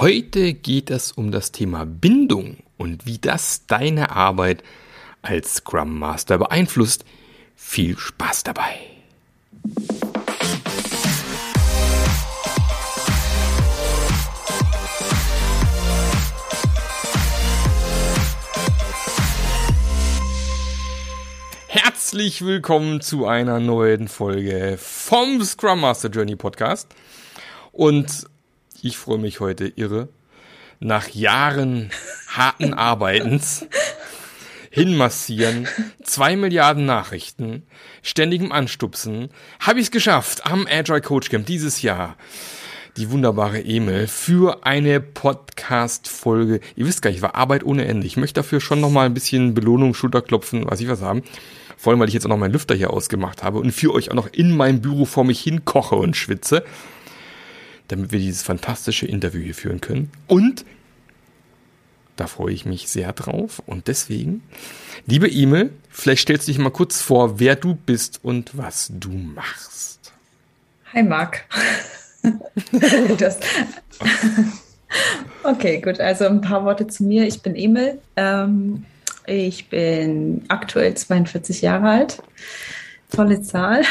Heute geht es um das Thema Bindung und wie das deine Arbeit als Scrum Master beeinflusst. Viel Spaß dabei! Herzlich willkommen zu einer neuen Folge vom Scrum Master Journey Podcast. Und ich freue mich heute irre. Nach Jahren harten Arbeitens, hinmassieren, zwei Milliarden Nachrichten, ständigem Anstupsen, habe ich es geschafft am Agile Coach Camp dieses Jahr die wunderbare Emil für eine Podcast-Folge. Ihr wisst gar nicht, war Arbeit ohne Ende. Ich möchte dafür schon noch mal ein bisschen Belohnung, Schulterklopfen, was ich was haben. Vor allem, weil ich jetzt auch noch meinen Lüfter hier ausgemacht habe und für euch auch noch in meinem Büro vor mich hin koche und schwitze, damit wir dieses fantastische Interview hier führen können. Und da freue ich mich sehr drauf. Und deswegen, liebe Emil, vielleicht stellst du dich mal kurz vor, wer du bist und was du machst. Hi Marc. das, okay, gut. Also ein paar Worte zu mir. Ich bin Emil. Ähm, ich bin aktuell 42 Jahre alt. Tolle Zahl.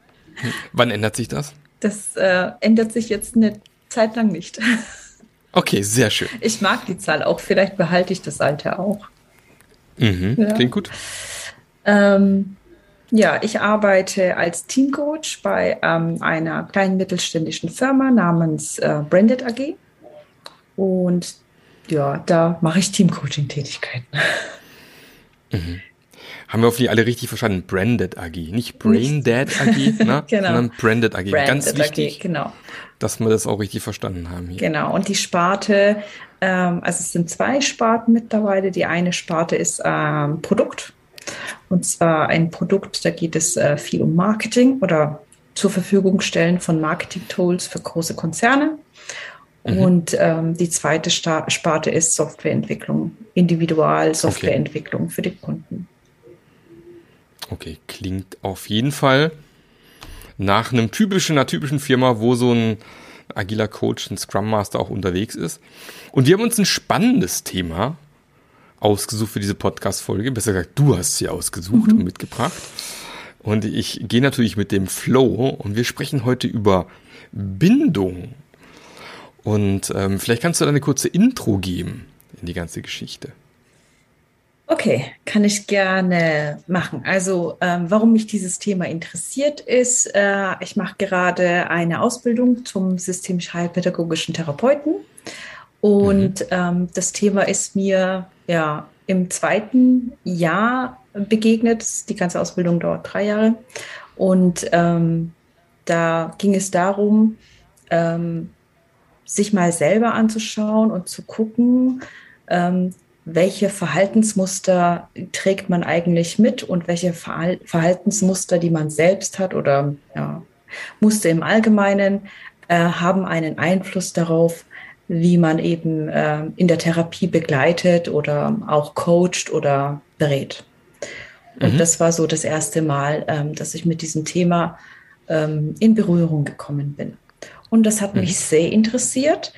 Wann ändert sich das? Das äh, ändert sich jetzt eine Zeit lang nicht. Okay, sehr schön. Ich mag die Zahl auch. Vielleicht behalte ich das Alter auch. Mhm, ja. Klingt gut. Ähm, ja, ich arbeite als Teamcoach bei ähm, einer kleinen mittelständischen Firma namens äh, Branded AG. Und ja, da mache ich Teamcoaching-Tätigkeiten. Mhm. Haben wir hoffentlich alle richtig verstanden? Branded AG, nicht Braindead AG, ne? genau. sondern Branded AG. Branded Ganz wichtig, AG, genau. dass wir das auch richtig verstanden haben hier. Genau, und die Sparte, ähm, also es sind zwei Sparten mittlerweile. Die eine Sparte ist ähm, Produkt. Und zwar ein Produkt, da geht es äh, viel um Marketing oder zur Verfügung stellen von Marketing-Tools für große Konzerne. Mhm. Und ähm, die zweite Sta Sparte ist Softwareentwicklung, Individual-Softwareentwicklung okay. für die Kunden. Okay, klingt auf jeden Fall nach einem typischen, einer typischen Firma, wo so ein agiler Coach, ein Scrum Master auch unterwegs ist. Und wir haben uns ein spannendes Thema ausgesucht für diese Podcast-Folge. Besser gesagt, du hast sie ausgesucht mhm. und mitgebracht. Und ich gehe natürlich mit dem Flow und wir sprechen heute über Bindung und ähm, vielleicht kannst du da eine kurze Intro geben in die ganze Geschichte. Okay, kann ich gerne machen. Also, ähm, warum mich dieses Thema interessiert, ist, äh, ich mache gerade eine Ausbildung zum systemisch heilpädagogischen Therapeuten. Und mhm. ähm, das Thema ist mir ja im zweiten Jahr begegnet. Die ganze Ausbildung dauert drei Jahre. Und ähm, da ging es darum, ähm, sich mal selber anzuschauen und zu gucken, ähm, welche Verhaltensmuster trägt man eigentlich mit und welche Verhaltensmuster, die man selbst hat oder ja, Muster im Allgemeinen, äh, haben einen Einfluss darauf, wie man eben äh, in der Therapie begleitet oder auch coacht oder berät. Und mhm. das war so das erste Mal, ähm, dass ich mit diesem Thema ähm, in Berührung gekommen bin. Und das hat mich mhm. sehr interessiert,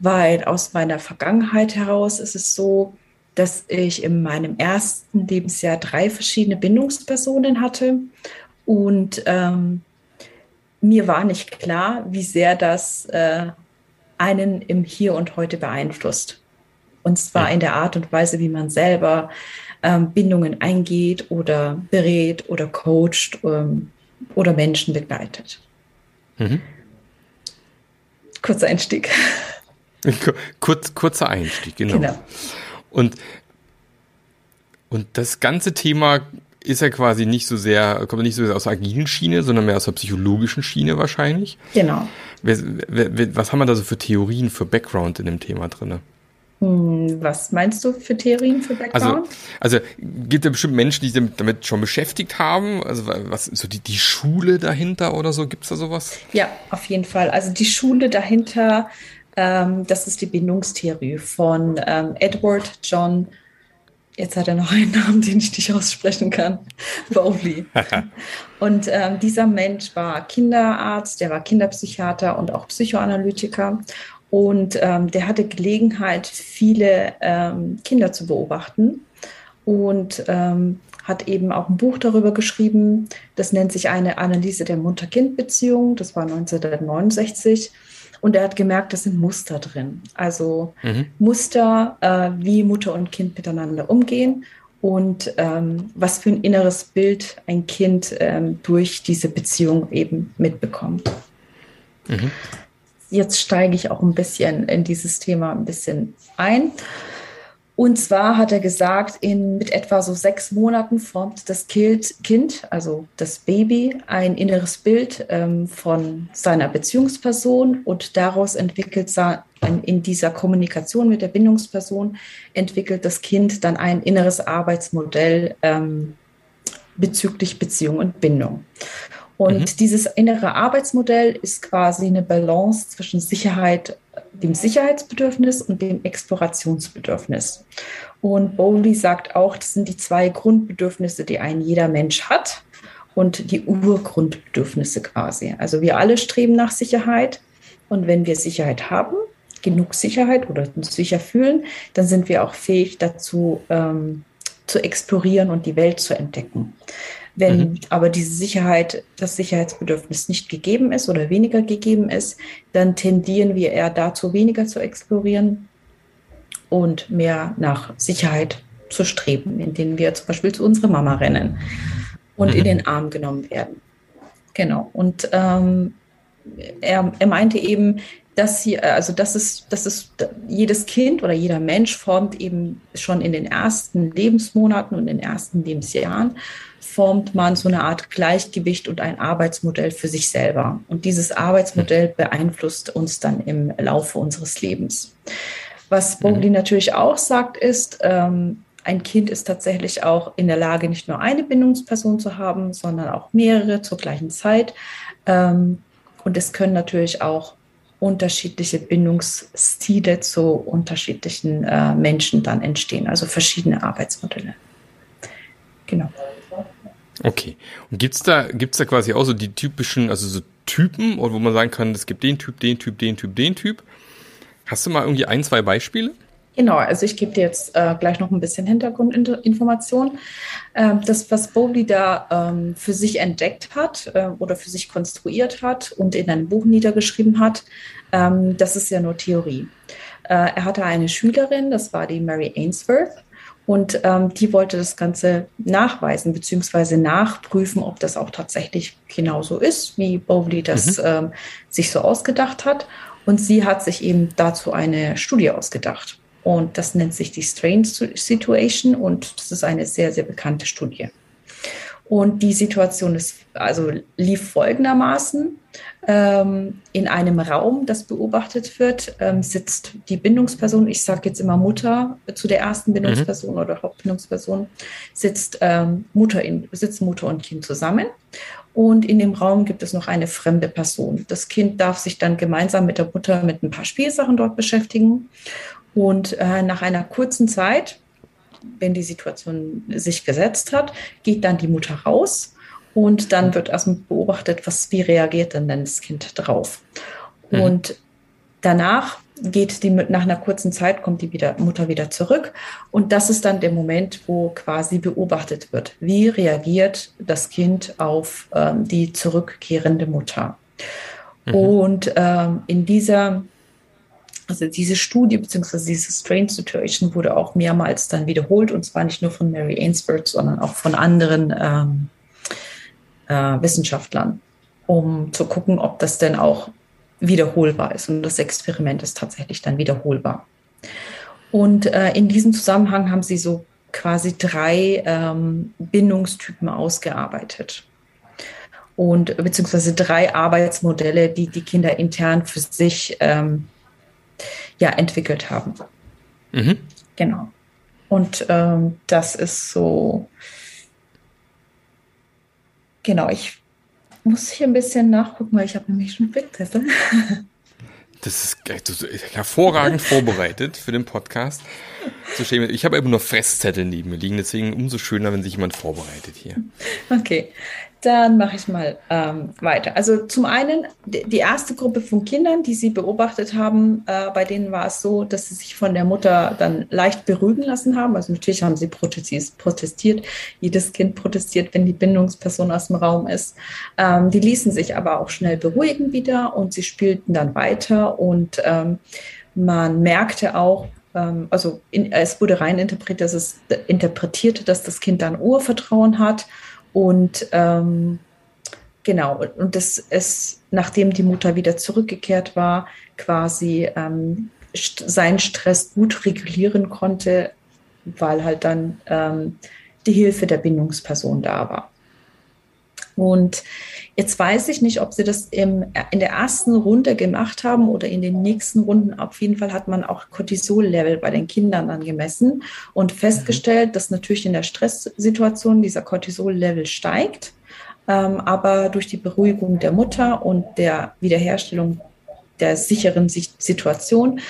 weil aus meiner Vergangenheit heraus ist es so, dass ich in meinem ersten Lebensjahr drei verschiedene Bindungspersonen hatte und ähm, mir war nicht klar, wie sehr das äh, einen im Hier und Heute beeinflusst. Und zwar in der Art und Weise, wie man selber ähm, Bindungen eingeht oder berät oder coacht ähm, oder Menschen begleitet. Mhm. Kurzer Einstieg. Kurz, kurzer Einstieg, genau. genau. Und, und das ganze Thema ist ja quasi nicht so sehr, kommt nicht so sehr aus der agilen Schiene, sondern mehr aus der psychologischen Schiene wahrscheinlich. Genau. Was haben wir da so für Theorien, für Background in dem Thema drin? Hm, was meinst du für Theorien für Background? Also, also gibt es bestimmt Menschen, die sich damit schon beschäftigt haben? Also was so die, die Schule dahinter oder so? Gibt es da sowas? Ja, auf jeden Fall. Also die Schule dahinter, ähm, das ist die Bindungstheorie von ähm, Edward John. Jetzt hat er noch einen Namen, den ich nicht aussprechen kann. Bowley. und ähm, dieser Mensch war Kinderarzt, der war Kinderpsychiater und auch Psychoanalytiker Und ähm, der hatte Gelegenheit, viele ähm, Kinder zu beobachten und ähm, hat eben auch ein Buch darüber geschrieben. Das nennt sich eine Analyse der Mutter-Kind-Beziehung. Das war 1969. Und er hat gemerkt, das sind Muster drin. Also mhm. Muster, äh, wie Mutter und Kind miteinander umgehen und ähm, was für ein inneres Bild ein Kind ähm, durch diese Beziehung eben mitbekommt. Mhm jetzt steige ich auch ein bisschen in dieses Thema ein bisschen ein. Und zwar hat er gesagt, in, mit etwa so sechs Monaten formt das Kind, also das Baby, ein inneres Bild ähm, von seiner Beziehungsperson und daraus entwickelt in dieser Kommunikation mit der Bindungsperson entwickelt das Kind dann ein inneres Arbeitsmodell ähm, bezüglich Beziehung und Bindung. Und mhm. dieses innere Arbeitsmodell ist quasi eine Balance zwischen Sicherheit, dem Sicherheitsbedürfnis und dem Explorationsbedürfnis. Und Bowley sagt auch, das sind die zwei Grundbedürfnisse, die ein jeder Mensch hat und die Urgrundbedürfnisse quasi. Also wir alle streben nach Sicherheit und wenn wir Sicherheit haben, genug Sicherheit oder uns sicher fühlen, dann sind wir auch fähig dazu, ähm, zu explorieren und die Welt zu entdecken. Wenn mhm. aber diese Sicherheit, das Sicherheitsbedürfnis nicht gegeben ist oder weniger gegeben ist, dann tendieren wir eher dazu, weniger zu explorieren und mehr nach Sicherheit zu streben, indem wir zum Beispiel zu unserer Mama rennen und mhm. in den Arm genommen werden. Genau. Und ähm, er, er meinte eben, dass sie, also das ist, das ist jedes Kind oder jeder Mensch formt eben schon in den ersten Lebensmonaten und in den ersten Lebensjahren formt man so eine Art Gleichgewicht und ein Arbeitsmodell für sich selber. Und dieses Arbeitsmodell beeinflusst uns dann im Laufe unseres Lebens. Was Bogli mhm. natürlich auch sagt, ist, ähm, ein Kind ist tatsächlich auch in der Lage, nicht nur eine Bindungsperson zu haben, sondern auch mehrere zur gleichen Zeit. Ähm, und es können natürlich auch unterschiedliche Bindungsstile zu unterschiedlichen äh, Menschen dann entstehen, also verschiedene Arbeitsmodelle. Genau. Okay. Und gibt's da, gibt's da quasi auch so die typischen, also so Typen, wo man sagen kann, es gibt den Typ, den Typ, den Typ, den Typ? Hast du mal irgendwie ein, zwei Beispiele? Genau, also ich gebe dir jetzt äh, gleich noch ein bisschen Hintergrundinformation. Ähm, das, was Bowley da ähm, für sich entdeckt hat äh, oder für sich konstruiert hat und in einem Buch niedergeschrieben hat, ähm, das ist ja nur Theorie. Äh, er hatte eine Schülerin, das war die Mary Ainsworth, und ähm, die wollte das Ganze nachweisen bzw. nachprüfen, ob das auch tatsächlich genauso ist, wie Bowley das mhm. ähm, sich so ausgedacht hat. Und sie hat sich eben dazu eine Studie ausgedacht. Und das nennt sich die Strange Situation und das ist eine sehr, sehr bekannte Studie. Und die Situation ist, also lief folgendermaßen. Ähm, in einem Raum, das beobachtet wird, ähm, sitzt die Bindungsperson, ich sage jetzt immer Mutter zu der ersten mhm. Bindungsperson mhm. oder Hauptbindungsperson, sitzt, ähm, Mutter in, sitzen Mutter und Kind zusammen. Und in dem Raum gibt es noch eine fremde Person. Das Kind darf sich dann gemeinsam mit der Mutter mit ein paar Spielsachen dort beschäftigen. Und äh, nach einer kurzen Zeit, wenn die Situation sich gesetzt hat, geht dann die Mutter raus und dann wird erstmal beobachtet, was, wie reagiert denn das Kind drauf. Mhm. Und danach geht die nach einer kurzen Zeit kommt die wieder, Mutter wieder zurück und das ist dann der Moment, wo quasi beobachtet wird, wie reagiert das Kind auf ähm, die zurückkehrende Mutter. Mhm. Und ähm, in dieser also diese Studie bzw. diese Strange Situation wurde auch mehrmals dann wiederholt und zwar nicht nur von Mary Ainsworth, sondern auch von anderen ähm, äh, Wissenschaftlern, um zu gucken, ob das denn auch wiederholbar ist. Und das Experiment ist tatsächlich dann wiederholbar. Und äh, in diesem Zusammenhang haben sie so quasi drei ähm, Bindungstypen ausgearbeitet und beziehungsweise drei Arbeitsmodelle, die die Kinder intern für sich ähm, ja entwickelt haben. Mhm. Genau. Und ähm, das ist so, genau, ich muss hier ein bisschen nachgucken, weil ich habe nämlich schon Spickzettel. Das ist, hervorragend vorbereitet für den Podcast. Ich habe eben nur Fresszettel neben mir liegen, deswegen umso schöner, wenn sich jemand vorbereitet hier. Okay. Dann mache ich mal ähm, weiter. Also zum einen, die erste Gruppe von Kindern, die Sie beobachtet haben, äh, bei denen war es so, dass sie sich von der Mutter dann leicht beruhigen lassen haben. Also natürlich haben sie protestiert. Jedes Kind protestiert, wenn die Bindungsperson aus dem Raum ist. Ähm, die ließen sich aber auch schnell beruhigen wieder und sie spielten dann weiter und ähm, man merkte auch, ähm, also in, es wurde rein interpretiert, dass es interpretiert, dass das Kind dann Urvertrauen hat und ähm, genau, und das ist, nachdem die Mutter wieder zurückgekehrt war, quasi ähm, st seinen Stress gut regulieren konnte, weil halt dann ähm, die Hilfe der Bindungsperson da war. Und jetzt weiß ich nicht, ob sie das im, in der ersten Runde gemacht haben oder in den nächsten Runden. Auf jeden Fall hat man auch Cortisol-Level bei den Kindern dann gemessen und festgestellt, mhm. dass natürlich in der Stresssituation dieser Cortisol-Level steigt, ähm, aber durch die Beruhigung der Mutter und der Wiederherstellung der sicheren Situation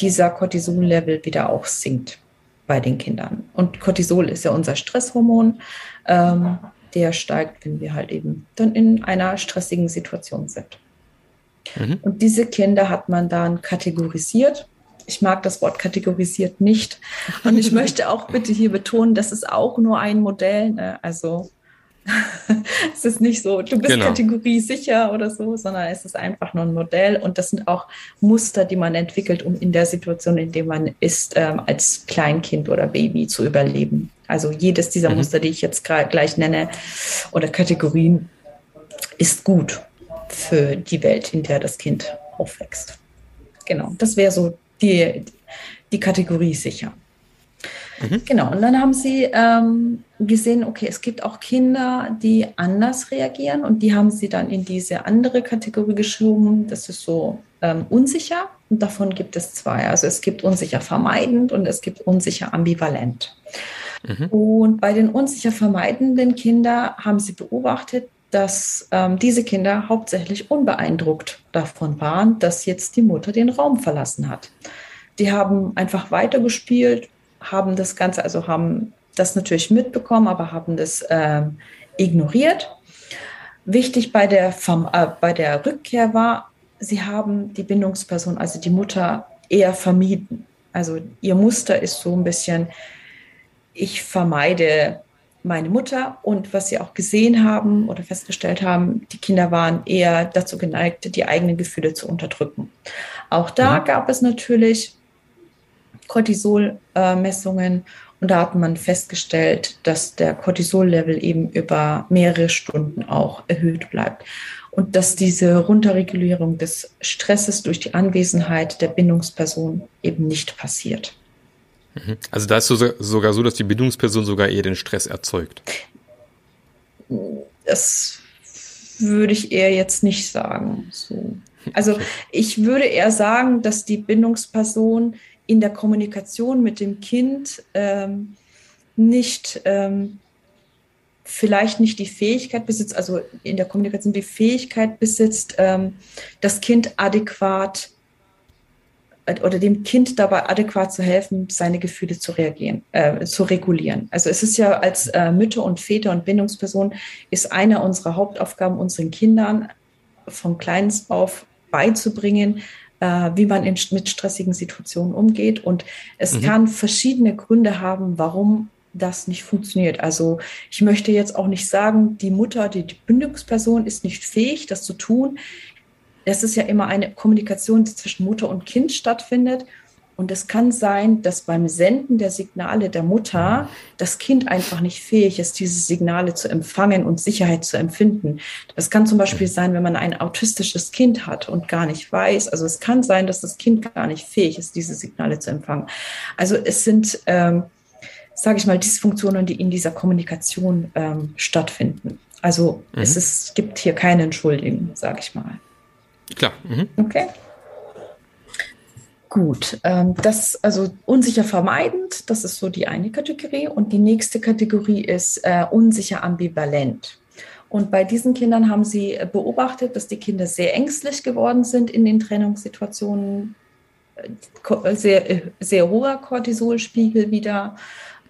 dieser Cortisol-Level wieder auch sinkt bei den Kindern. Und Cortisol ist ja unser Stresshormon. Ähm, der steigt, wenn wir halt eben dann in einer stressigen Situation sind. Mhm. Und diese Kinder hat man dann kategorisiert. Ich mag das Wort kategorisiert nicht. Und ich möchte auch bitte hier betonen, das ist auch nur ein Modell. Ne? Also es ist nicht so, du bist genau. Kategorie sicher oder so, sondern es ist einfach nur ein Modell und das sind auch Muster, die man entwickelt, um in der Situation, in der man ist, ähm, als Kleinkind oder Baby zu überleben. Also jedes dieser mhm. Muster, die ich jetzt gleich nenne oder Kategorien, ist gut für die Welt, in der das Kind aufwächst. Genau, das wäre so die, die Kategorie sicher. Mhm. Genau, und dann haben sie ähm, gesehen, okay, es gibt auch Kinder, die anders reagieren und die haben sie dann in diese andere Kategorie geschoben. Das ist so ähm, unsicher und davon gibt es zwei. Also es gibt unsicher vermeidend und es gibt unsicher ambivalent. Mhm. Und bei den unsicher vermeidenden Kindern haben sie beobachtet, dass ähm, diese Kinder hauptsächlich unbeeindruckt davon waren, dass jetzt die Mutter den Raum verlassen hat. Die haben einfach weitergespielt, haben das Ganze, also haben das natürlich mitbekommen, aber haben das äh, ignoriert. Wichtig bei der, äh, bei der Rückkehr war, sie haben die Bindungsperson, also die Mutter, eher vermieden. Also ihr Muster ist so ein bisschen, ich vermeide meine Mutter und was sie auch gesehen haben oder festgestellt haben, die Kinder waren eher dazu geneigt, die eigenen Gefühle zu unterdrücken. Auch da ja. gab es natürlich Cortisol-Messungen und da hat man festgestellt, dass der Cortisol-Level eben über mehrere Stunden auch erhöht bleibt. Und dass diese Runterregulierung des Stresses durch die Anwesenheit der Bindungsperson eben nicht passiert. Mhm. Also da ist es sogar so, dass die Bindungsperson sogar eher den Stress erzeugt. Das würde ich eher jetzt nicht sagen. So. Also ich würde eher sagen, dass die Bindungsperson in der Kommunikation mit dem Kind ähm, nicht ähm, vielleicht nicht die Fähigkeit besitzt, also in der Kommunikation die Fähigkeit besitzt, ähm, das Kind adäquat äh, oder dem Kind dabei adäquat zu helfen, seine Gefühle zu reagieren, äh, zu regulieren. Also es ist ja als äh, Mütter und Väter und Bindungsperson ist eine unserer Hauptaufgaben unseren Kindern von kleins auf beizubringen, äh, wie man in, mit stressigen Situationen umgeht. Und es mhm. kann verschiedene Gründe haben, warum das nicht funktioniert. Also ich möchte jetzt auch nicht sagen, die Mutter, die, die Bindungsperson ist nicht fähig, das zu tun. Es ist ja immer eine Kommunikation, die zwischen Mutter und Kind stattfindet. Und es kann sein, dass beim Senden der Signale der Mutter das Kind einfach nicht fähig ist, diese Signale zu empfangen und Sicherheit zu empfinden. Das kann zum Beispiel sein, wenn man ein autistisches Kind hat und gar nicht weiß. Also es kann sein, dass das Kind gar nicht fähig ist, diese Signale zu empfangen. Also es sind, ähm, sage ich mal, Dysfunktionen, die in dieser Kommunikation ähm, stattfinden. Also mhm. es ist, gibt hier keine Entschuldigung, sage ich mal. Klar. Mhm. Okay. Gut, ähm, das also unsicher vermeidend, das ist so die eine Kategorie. Und die nächste Kategorie ist äh, unsicher ambivalent. Und bei diesen Kindern haben sie beobachtet, dass die Kinder sehr ängstlich geworden sind in den Trennungssituationen, äh, sehr, sehr hoher Cortisolspiegel wieder.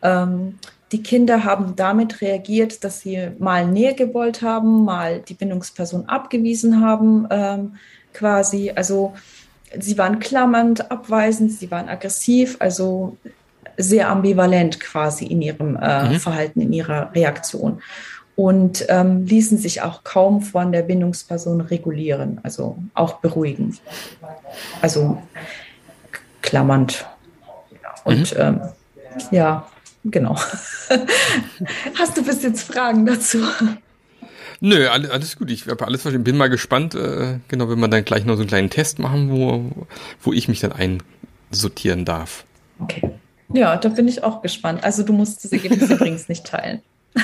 Ähm, die Kinder haben damit reagiert, dass sie mal Nähe gewollt haben, mal die Bindungsperson abgewiesen haben, ähm, quasi. Also sie waren klammernd, abweisend, sie waren aggressiv, also sehr ambivalent quasi in ihrem äh, mhm. Verhalten, in ihrer Reaktion und ähm, ließen sich auch kaum von der Bindungsperson regulieren, also auch beruhigen. Also klammernd. Und mhm. ähm, ja, genau. Hast du bis jetzt Fragen dazu? Nö, alles gut. Ich habe alles verstanden. Bin mal gespannt, äh, genau, wenn wir dann gleich noch so einen kleinen Test machen, wo, wo ich mich dann einsortieren darf. Okay. Ja, da bin ich auch gespannt. Also du musst das Ergebnis übrigens nicht teilen.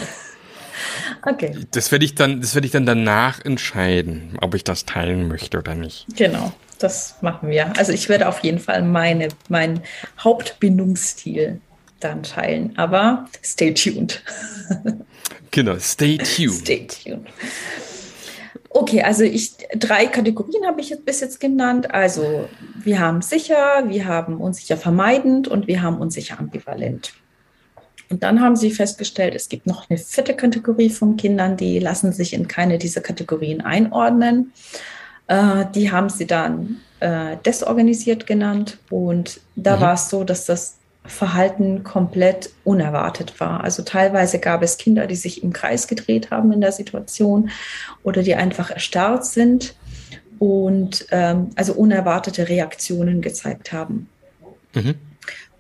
Okay. Das werde ich dann, das werde ich dann danach entscheiden, ob ich das teilen möchte oder nicht. Genau, das machen wir. Also ich werde auf jeden Fall meine, meinen Hauptbindungsstil dann teilen. Aber stay tuned. Genau, stay tuned. Stay tuned. Okay, also ich drei Kategorien habe ich jetzt bis jetzt genannt. Also wir haben sicher, wir haben unsicher vermeidend und wir haben unsicher ambivalent. Und dann haben sie festgestellt, es gibt noch eine vierte Kategorie von Kindern, die lassen sich in keine dieser Kategorien einordnen. Äh, die haben sie dann äh, desorganisiert genannt. Und da mhm. war es so, dass das Verhalten komplett unerwartet war. Also teilweise gab es Kinder, die sich im Kreis gedreht haben in der Situation oder die einfach erstarrt sind und ähm, also unerwartete Reaktionen gezeigt haben. Mhm.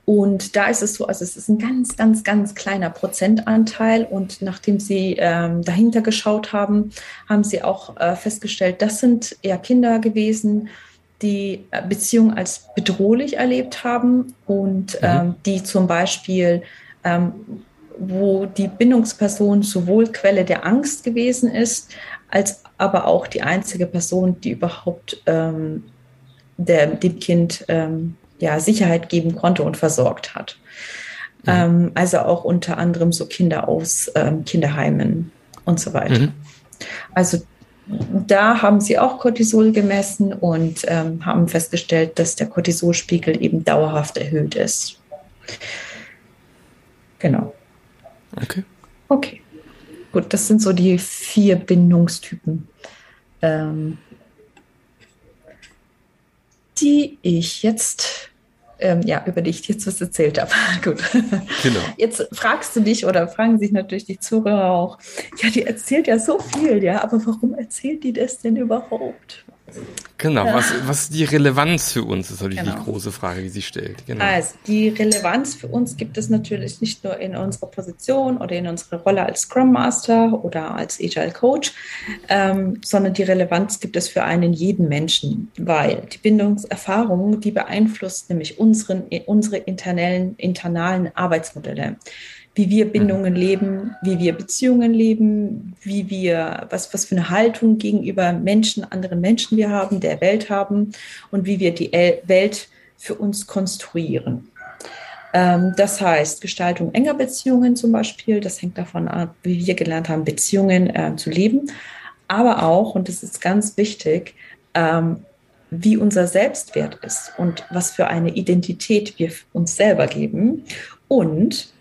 Und da ist es so, also es ist ein ganz, ganz, ganz kleiner Prozentanteil. Und nachdem Sie ähm, dahinter geschaut haben, haben Sie auch äh, festgestellt, das sind eher Kinder gewesen, die äh, Beziehungen als bedrohlich erlebt haben und mhm. ähm, die zum Beispiel, ähm, wo die Bindungsperson sowohl Quelle der Angst gewesen ist, als aber auch die einzige Person, die überhaupt ähm, der, dem Kind ähm, ja, Sicherheit geben konnte und versorgt hat. Mhm. Ähm, also auch unter anderem so Kinder aus ähm, Kinderheimen und so weiter. Mhm. Also da haben sie auch Cortisol gemessen und ähm, haben festgestellt, dass der Cortisolspiegel eben dauerhaft erhöht ist. Genau. Okay. Okay. Gut, das sind so die vier Bindungstypen. Ähm, die ich jetzt, ähm, ja, über die ich jetzt was erzählt habe. Gut. Genau. Jetzt fragst du dich oder fragen sich natürlich die Zuhörer auch, ja, die erzählt ja so viel, ja, aber warum erzählt die das denn überhaupt? Genau, ja. was, was ist die Relevanz für uns, ist natürlich genau. die große Frage, die sie stellt. Genau. Also, die Relevanz für uns gibt es natürlich nicht nur in unserer Position oder in unserer Rolle als Scrum Master oder als Agile Coach, ähm, sondern die Relevanz gibt es für einen jeden Menschen, weil die Bindungserfahrung, die beeinflusst nämlich unseren, unsere internalen, internalen Arbeitsmodelle wie wir Bindungen leben, wie wir Beziehungen leben, wie wir, was, was für eine Haltung gegenüber Menschen, anderen Menschen wir haben, der Welt haben und wie wir die Welt für uns konstruieren. Ähm, das heißt, Gestaltung enger Beziehungen zum Beispiel, das hängt davon ab, wie wir gelernt haben, Beziehungen äh, zu leben, aber auch, und das ist ganz wichtig, ähm, wie unser Selbstwert ist und was für eine Identität wir uns selber geben und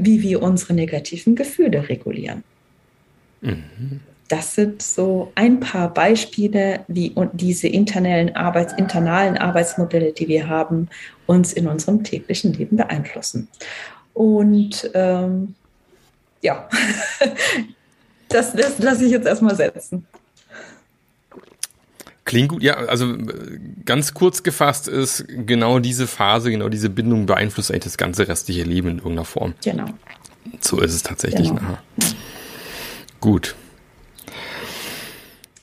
wie wir unsere negativen Gefühle regulieren. Mhm. Das sind so ein paar Beispiele, wie diese internalen, Arbeits-, internalen Arbeitsmodelle, die wir haben, uns in unserem täglichen Leben beeinflussen. Und ähm, ja, das, das lasse ich jetzt erstmal setzen. Klingt gut, ja, also ganz kurz gefasst ist genau diese Phase, genau diese Bindung beeinflusst eigentlich das ganze restliche Leben in irgendeiner Form. Genau. So ist es tatsächlich. Genau. Gut.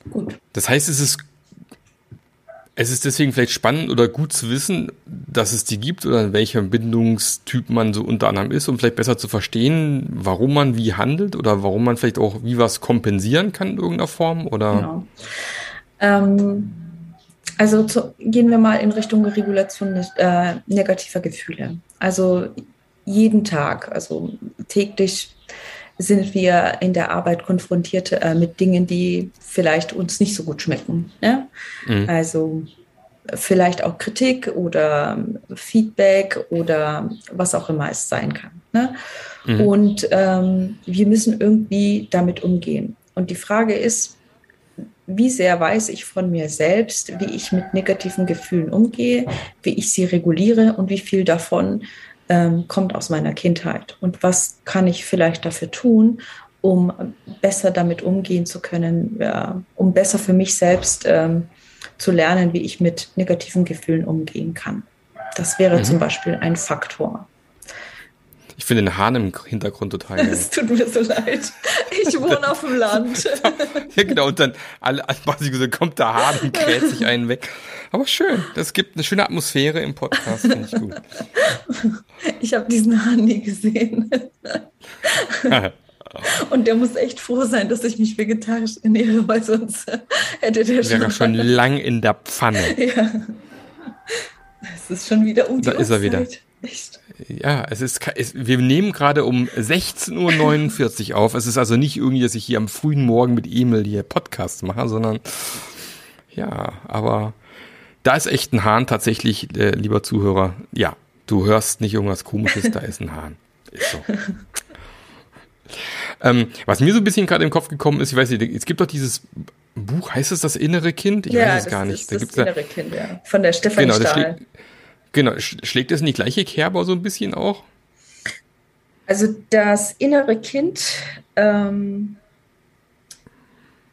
Gut. Das heißt, es ist, es ist deswegen vielleicht spannend oder gut zu wissen, dass es die gibt oder in welchem Bindungstyp man so unter anderem ist, um vielleicht besser zu verstehen, warum man wie handelt oder warum man vielleicht auch wie was kompensieren kann in irgendeiner Form oder. Genau. Ähm, also zu, gehen wir mal in Richtung Regulation äh, negativer Gefühle. Also jeden Tag, also täglich sind wir in der Arbeit konfrontiert äh, mit Dingen, die vielleicht uns nicht so gut schmecken. Ne? Mhm. Also vielleicht auch Kritik oder Feedback oder was auch immer es sein kann. Ne? Mhm. Und ähm, wir müssen irgendwie damit umgehen. Und die Frage ist, wie sehr weiß ich von mir selbst, wie ich mit negativen Gefühlen umgehe, wie ich sie reguliere und wie viel davon ähm, kommt aus meiner Kindheit und was kann ich vielleicht dafür tun, um besser damit umgehen zu können, ja, um besser für mich selbst ähm, zu lernen, wie ich mit negativen Gefühlen umgehen kann. Das wäre mhm. zum Beispiel ein Faktor. Ich finde den Hahn im Hintergrund total geil. Es tut mir so leid. Ich wohne auf dem Land. ja, genau. Und dann alle, quasi so kommt der Hahn und kräht sich einen weg. Aber schön. Das gibt eine schöne Atmosphäre im Podcast, finde ich gut. Ich habe diesen Hahn nie gesehen. Und der muss echt froh sein, dass ich mich vegetarisch ernähre, weil sonst hätte der schon. Wäre schon lang in der Pfanne. Ja. Es ist schon wieder um die Da ist er wieder. Echt? Ja, es ist, es, wir nehmen gerade um 16.49 Uhr auf. Es ist also nicht irgendwie, dass ich hier am frühen Morgen mit Emil hier Podcast mache, sondern ja, aber da ist echt ein Hahn tatsächlich, äh, lieber Zuhörer. Ja, du hörst nicht irgendwas komisches, da ist ein Hahn. Ist so. ähm, was mir so ein bisschen gerade im Kopf gekommen ist, ich weiß nicht, es gibt doch dieses Buch, heißt es das innere Kind? Ich ja, weiß es gar nicht. Ist da das innere da, Kind, ja. Von der Stefanie genau, Stahl. Genau, schlägt das in die gleiche Kerbe so ein bisschen auch? Also das innere Kind ähm,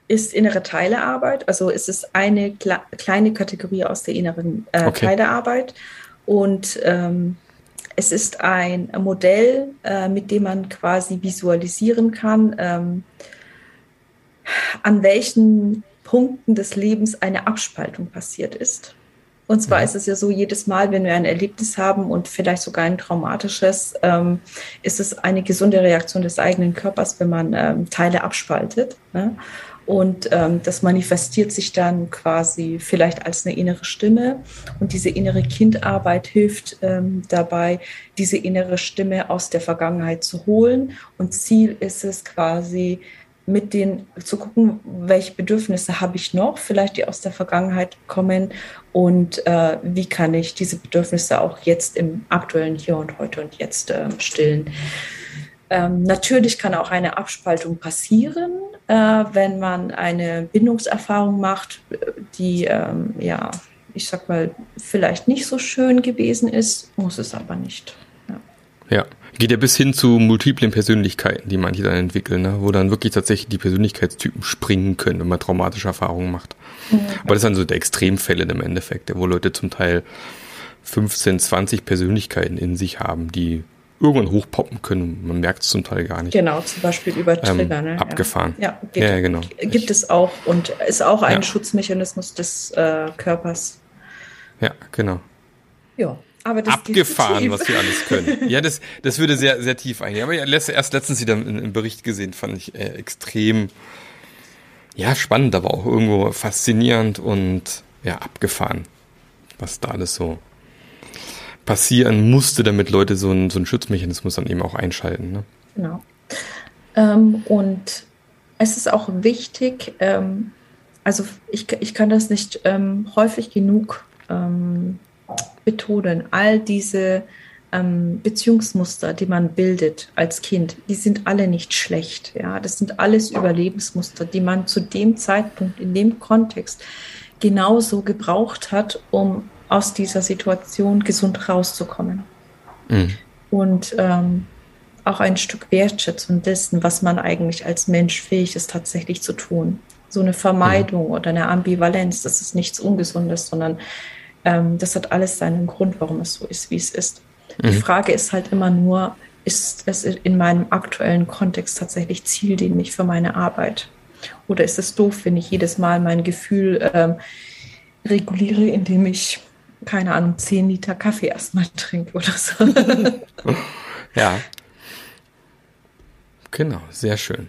ist innere Teilearbeit, also es ist eine kle kleine Kategorie aus der inneren äh, okay. Teilearbeit und ähm, es ist ein Modell, äh, mit dem man quasi visualisieren kann, ähm, an welchen Punkten des Lebens eine Abspaltung passiert ist. Und zwar mhm. ist es ja so, jedes Mal, wenn wir ein Erlebnis haben und vielleicht sogar ein traumatisches, ähm, ist es eine gesunde Reaktion des eigenen Körpers, wenn man ähm, Teile abspaltet. Ne? Und ähm, das manifestiert sich dann quasi vielleicht als eine innere Stimme. Und diese innere Kindarbeit hilft ähm, dabei, diese innere Stimme aus der Vergangenheit zu holen. Und Ziel ist es quasi, mit den zu gucken, welche Bedürfnisse habe ich noch, vielleicht die aus der Vergangenheit kommen und äh, wie kann ich diese Bedürfnisse auch jetzt im aktuellen Hier und heute und jetzt äh, stillen. Ähm, natürlich kann auch eine Abspaltung passieren, äh, wenn man eine Bindungserfahrung macht, die ähm, ja, ich sag mal, vielleicht nicht so schön gewesen ist, muss es aber nicht. Ja. ja. Geht ja bis hin zu multiplen Persönlichkeiten, die manche dann entwickeln, ne? wo dann wirklich tatsächlich die Persönlichkeitstypen springen können, wenn man traumatische Erfahrungen macht. Mhm. Aber das sind so die Extremfälle im Endeffekt, wo Leute zum Teil 15, 20 Persönlichkeiten in sich haben, die irgendwann hochpoppen können. Man merkt es zum Teil gar nicht. Genau, zum Beispiel über ähm, Trigger. Ähm, ne? Abgefahren. Ja, geht, ja, genau. Gibt es auch und ist auch ein ja. Schutzmechanismus des äh, Körpers. Ja, genau. Ja abgefahren, was wir alles können. Ja, das, das würde sehr, sehr tief eingehen. Aber ja, erst letztens wieder im Bericht gesehen, fand ich äh, extrem, ja, spannend, aber auch irgendwo faszinierend und ja, abgefahren, was da alles so passieren musste, damit Leute so einen, so einen Schutzmechanismus dann eben auch einschalten. Ne? Genau. Ähm, und es ist auch wichtig, ähm, also ich, ich kann das nicht ähm, häufig genug ähm, betonen, all diese ähm, Beziehungsmuster, die man bildet als Kind, die sind alle nicht schlecht. Ja, das sind alles Überlebensmuster, die man zu dem Zeitpunkt, in dem Kontext genauso gebraucht hat, um aus dieser Situation gesund rauszukommen. Mhm. Und ähm, auch ein Stück Wertschätzung dessen, was man eigentlich als Mensch fähig ist, tatsächlich zu tun. So eine Vermeidung mhm. oder eine Ambivalenz, das ist nichts Ungesundes, sondern ähm, das hat alles seinen Grund, warum es so ist, wie es ist. Mhm. Die Frage ist halt immer nur, ist es in meinem aktuellen Kontext tatsächlich zieldienlich für meine Arbeit? Oder ist es doof, wenn ich jedes Mal mein Gefühl ähm, reguliere, indem ich, keine Ahnung, 10 Liter Kaffee erstmal trinke oder so? ja. Genau, sehr schön.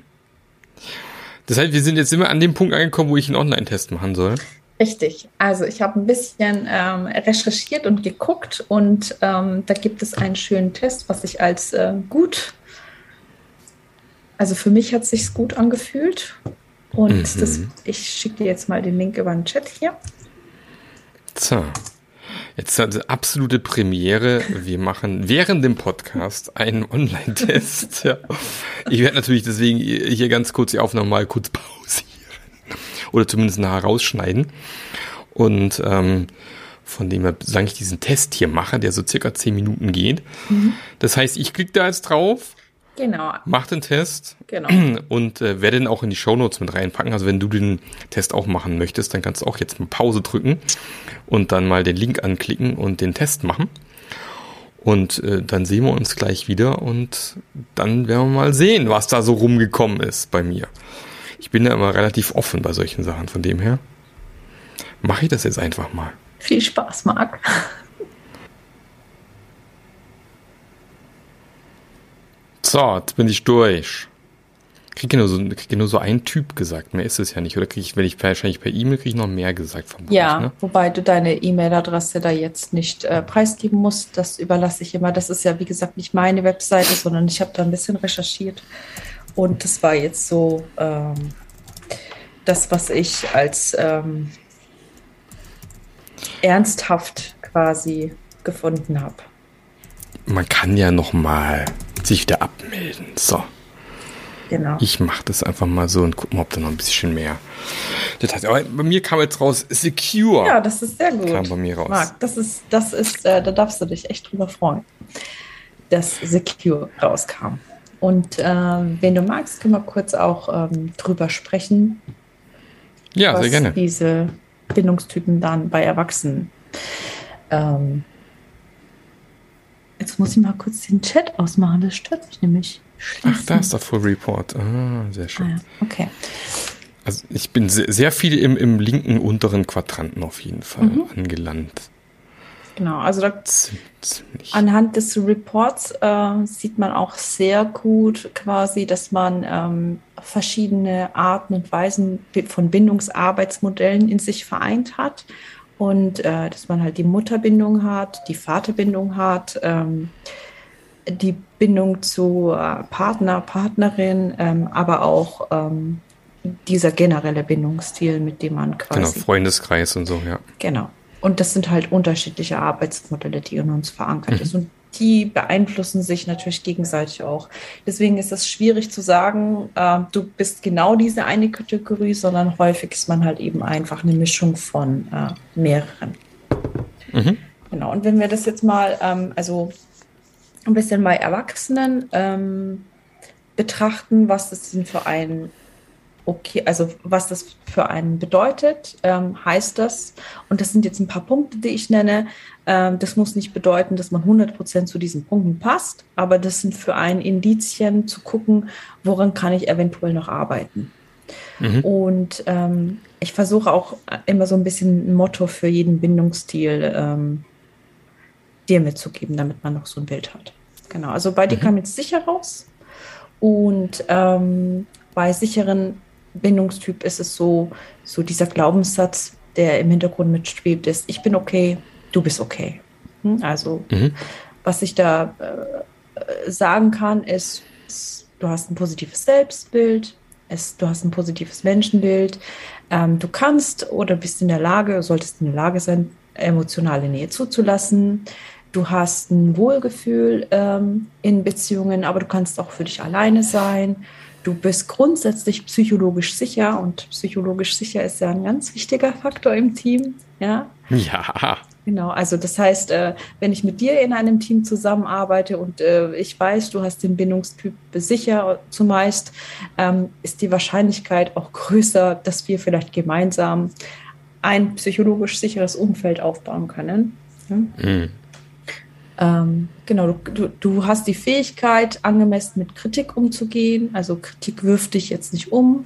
Das heißt, wir sind jetzt immer an dem Punkt angekommen, wo ich einen Online-Test machen soll. Richtig. Also ich habe ein bisschen ähm, recherchiert und geguckt und ähm, da gibt es einen schönen Test, was ich als äh, gut, also für mich hat es sich gut angefühlt und mhm. das, ich schicke dir jetzt mal den Link über den Chat hier. So. Jetzt eine absolute Premiere. Wir machen während dem Podcast einen Online-Test. Ja. Ich werde natürlich deswegen hier ganz kurz die Aufnahme mal kurz pausieren. Oder zumindest nachher rausschneiden. Und ähm, von dem her, solange ich diesen Test hier mache, der so circa 10 Minuten geht. Mhm. Das heißt, ich klicke da jetzt drauf. Genau. Mach den Test. Genau. Und äh, werde den auch in die Shownotes mit reinpacken. Also wenn du den Test auch machen möchtest, dann kannst du auch jetzt mal Pause drücken und dann mal den Link anklicken und den Test machen. Und äh, dann sehen wir uns gleich wieder und dann werden wir mal sehen, was da so rumgekommen ist bei mir. Ich bin ja immer relativ offen bei solchen Sachen, von dem her mache ich das jetzt einfach mal. Viel Spaß, Marc. So, jetzt bin ich durch. Kriege nur, so, krieg nur so einen Typ gesagt. Mehr ist es ja nicht. Oder kriege ich, wenn ich wahrscheinlich per E-Mail kriege ich noch mehr gesagt vom Ja, ne? wobei du deine E-Mail-Adresse da jetzt nicht äh, preisgeben musst. Das überlasse ich immer. Das ist ja, wie gesagt, nicht meine Webseite, sondern ich habe da ein bisschen recherchiert. Und das war jetzt so ähm, das, was ich als ähm, ernsthaft quasi gefunden habe. Man kann ja noch mal sich wieder abmelden. So. Genau. Ich mache das einfach mal so und guck mal, ob da noch ein bisschen mehr. Das heißt, aber bei mir kam jetzt raus Secure. Ja, das ist sehr gut. Kam bei mir raus. Marc, das ist, das ist, äh, da darfst du dich echt drüber freuen, dass Secure rauskam. Und äh, wenn du magst, können wir kurz auch ähm, drüber sprechen. Ja, sehr gerne. Diese Bindungstypen dann bei Erwachsenen. Ähm, jetzt muss ich mal kurz den Chat ausmachen, das stört mich nämlich. Schließen. Ach, da ist der Full Report. Ah, sehr schön. Ah. Okay. Also ich bin sehr, sehr viel im, im linken unteren Quadranten auf jeden Fall mhm. angelandet. Genau, also da, anhand des Reports äh, sieht man auch sehr gut quasi, dass man ähm, verschiedene Arten und Weisen von Bindungsarbeitsmodellen in sich vereint hat und äh, dass man halt die Mutterbindung hat, die Vaterbindung hat, ähm, die Bindung zu äh, Partner, Partnerin, ähm, aber auch ähm, dieser generelle Bindungsstil, mit dem man quasi. Genau, Freundeskreis und so, ja. Genau. Und das sind halt unterschiedliche Arbeitsmodelle, die in uns verankert mhm. ist. Und die beeinflussen sich natürlich gegenseitig auch. Deswegen ist es schwierig zu sagen, äh, du bist genau diese eine Kategorie, sondern häufig ist man halt eben einfach eine Mischung von äh, mehreren. Mhm. Genau. Und wenn wir das jetzt mal, ähm, also ein bisschen bei Erwachsenen ähm, betrachten, was das denn für ein okay, also was das für einen bedeutet, ähm, heißt das, und das sind jetzt ein paar Punkte, die ich nenne, ähm, das muss nicht bedeuten, dass man 100% zu diesen Punkten passt, aber das sind für einen Indizien zu gucken, woran kann ich eventuell noch arbeiten. Mhm. Und ähm, ich versuche auch immer so ein bisschen ein Motto für jeden Bindungsstil ähm, dir mitzugeben, damit man noch so ein Bild hat. Genau, also bei dir mhm. kam jetzt sicher raus. Und ähm, bei sicheren Bindungstyp ist es so, so dieser Glaubenssatz, der im Hintergrund mitschwebt, ist, ich bin okay, du bist okay. Hm? Also, mhm. was ich da äh, sagen kann, ist, du hast ein positives Selbstbild, es, du hast ein positives Menschenbild, ähm, du kannst oder bist in der Lage, solltest in der Lage sein, emotionale Nähe zuzulassen. Du hast ein Wohlgefühl ähm, in Beziehungen, aber du kannst auch für dich alleine sein. Du bist grundsätzlich psychologisch sicher und psychologisch sicher ist ja ein ganz wichtiger Faktor im Team. Ja. Ja. Genau, also das heißt, äh, wenn ich mit dir in einem Team zusammenarbeite und äh, ich weiß, du hast den Bindungstyp sicher zumeist, ähm, ist die Wahrscheinlichkeit auch größer, dass wir vielleicht gemeinsam ein psychologisch sicheres Umfeld aufbauen können. Mhm. Ähm, genau, du, du hast die Fähigkeit, angemessen mit Kritik umzugehen. Also Kritik wirft dich jetzt nicht um.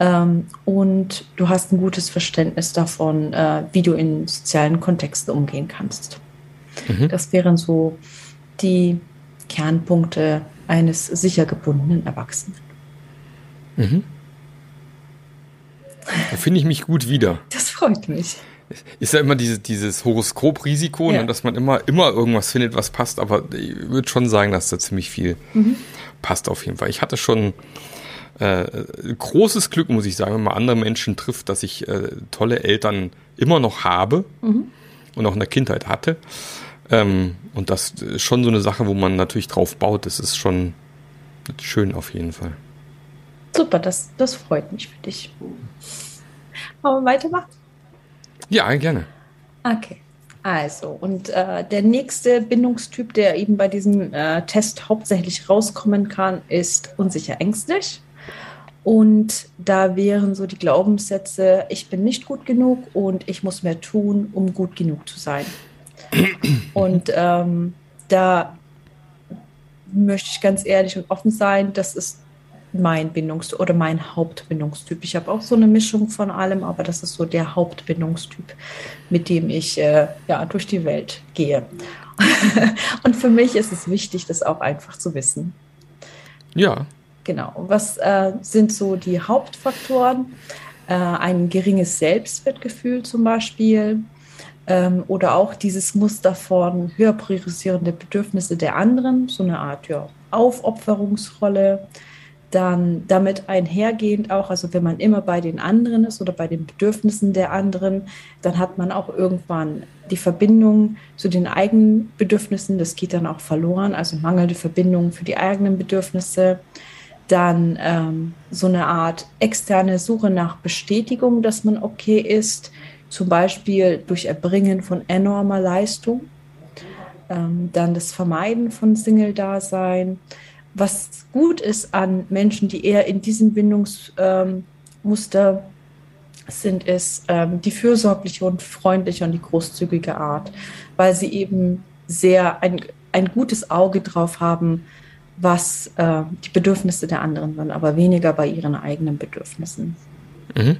Ähm, und du hast ein gutes Verständnis davon, äh, wie du in sozialen Kontexten umgehen kannst. Mhm. Das wären so die Kernpunkte eines sicher gebundenen Erwachsenen. Mhm. Da finde ich mich gut wieder. Das freut mich ist ja immer diese, dieses Horoskop-Risiko, ne, ja. ne, dass man immer, immer irgendwas findet, was passt, aber ich würde schon sagen, dass da ziemlich viel mhm. passt auf jeden Fall. Ich hatte schon äh, großes Glück, muss ich sagen, wenn man andere Menschen trifft, dass ich äh, tolle Eltern immer noch habe mhm. und auch in der Kindheit hatte. Ähm, und das ist schon so eine Sache, wo man natürlich drauf baut. Das ist schon schön auf jeden Fall. Super, das, das freut mich für dich. Wollen wir weitermachen? Ja, gerne. Okay. Also, und äh, der nächste Bindungstyp, der eben bei diesem äh, Test hauptsächlich rauskommen kann, ist unsicher ängstlich. Und da wären so die Glaubenssätze, ich bin nicht gut genug und ich muss mehr tun, um gut genug zu sein. Und ähm, da möchte ich ganz ehrlich und offen sein, das ist mein Bindungstyp oder mein Hauptbindungstyp. Ich habe auch so eine Mischung von allem, aber das ist so der Hauptbindungstyp, mit dem ich äh, ja, durch die Welt gehe. und für mich ist es wichtig, das auch einfach zu wissen. Ja. Genau. Was äh, sind so die Hauptfaktoren? Äh, ein geringes Selbstwertgefühl zum Beispiel, ähm, oder auch dieses Muster von höher priorisierende Bedürfnisse der anderen, so eine Art ja, Aufopferungsrolle. Dann damit einhergehend auch, also wenn man immer bei den anderen ist oder bei den Bedürfnissen der anderen, dann hat man auch irgendwann die Verbindung zu den eigenen Bedürfnissen, das geht dann auch verloren, also mangelnde Verbindung für die eigenen Bedürfnisse. Dann ähm, so eine Art externe Suche nach Bestätigung, dass man okay ist, zum Beispiel durch Erbringen von enormer Leistung, ähm, dann das Vermeiden von Single-Dasein. Was gut ist an Menschen, die eher in diesem Bindungsmuster sind, ist ähm, die fürsorgliche und freundliche und die großzügige Art, weil sie eben sehr ein, ein gutes Auge drauf haben, was äh, die Bedürfnisse der anderen sind, aber weniger bei ihren eigenen Bedürfnissen. Mhm.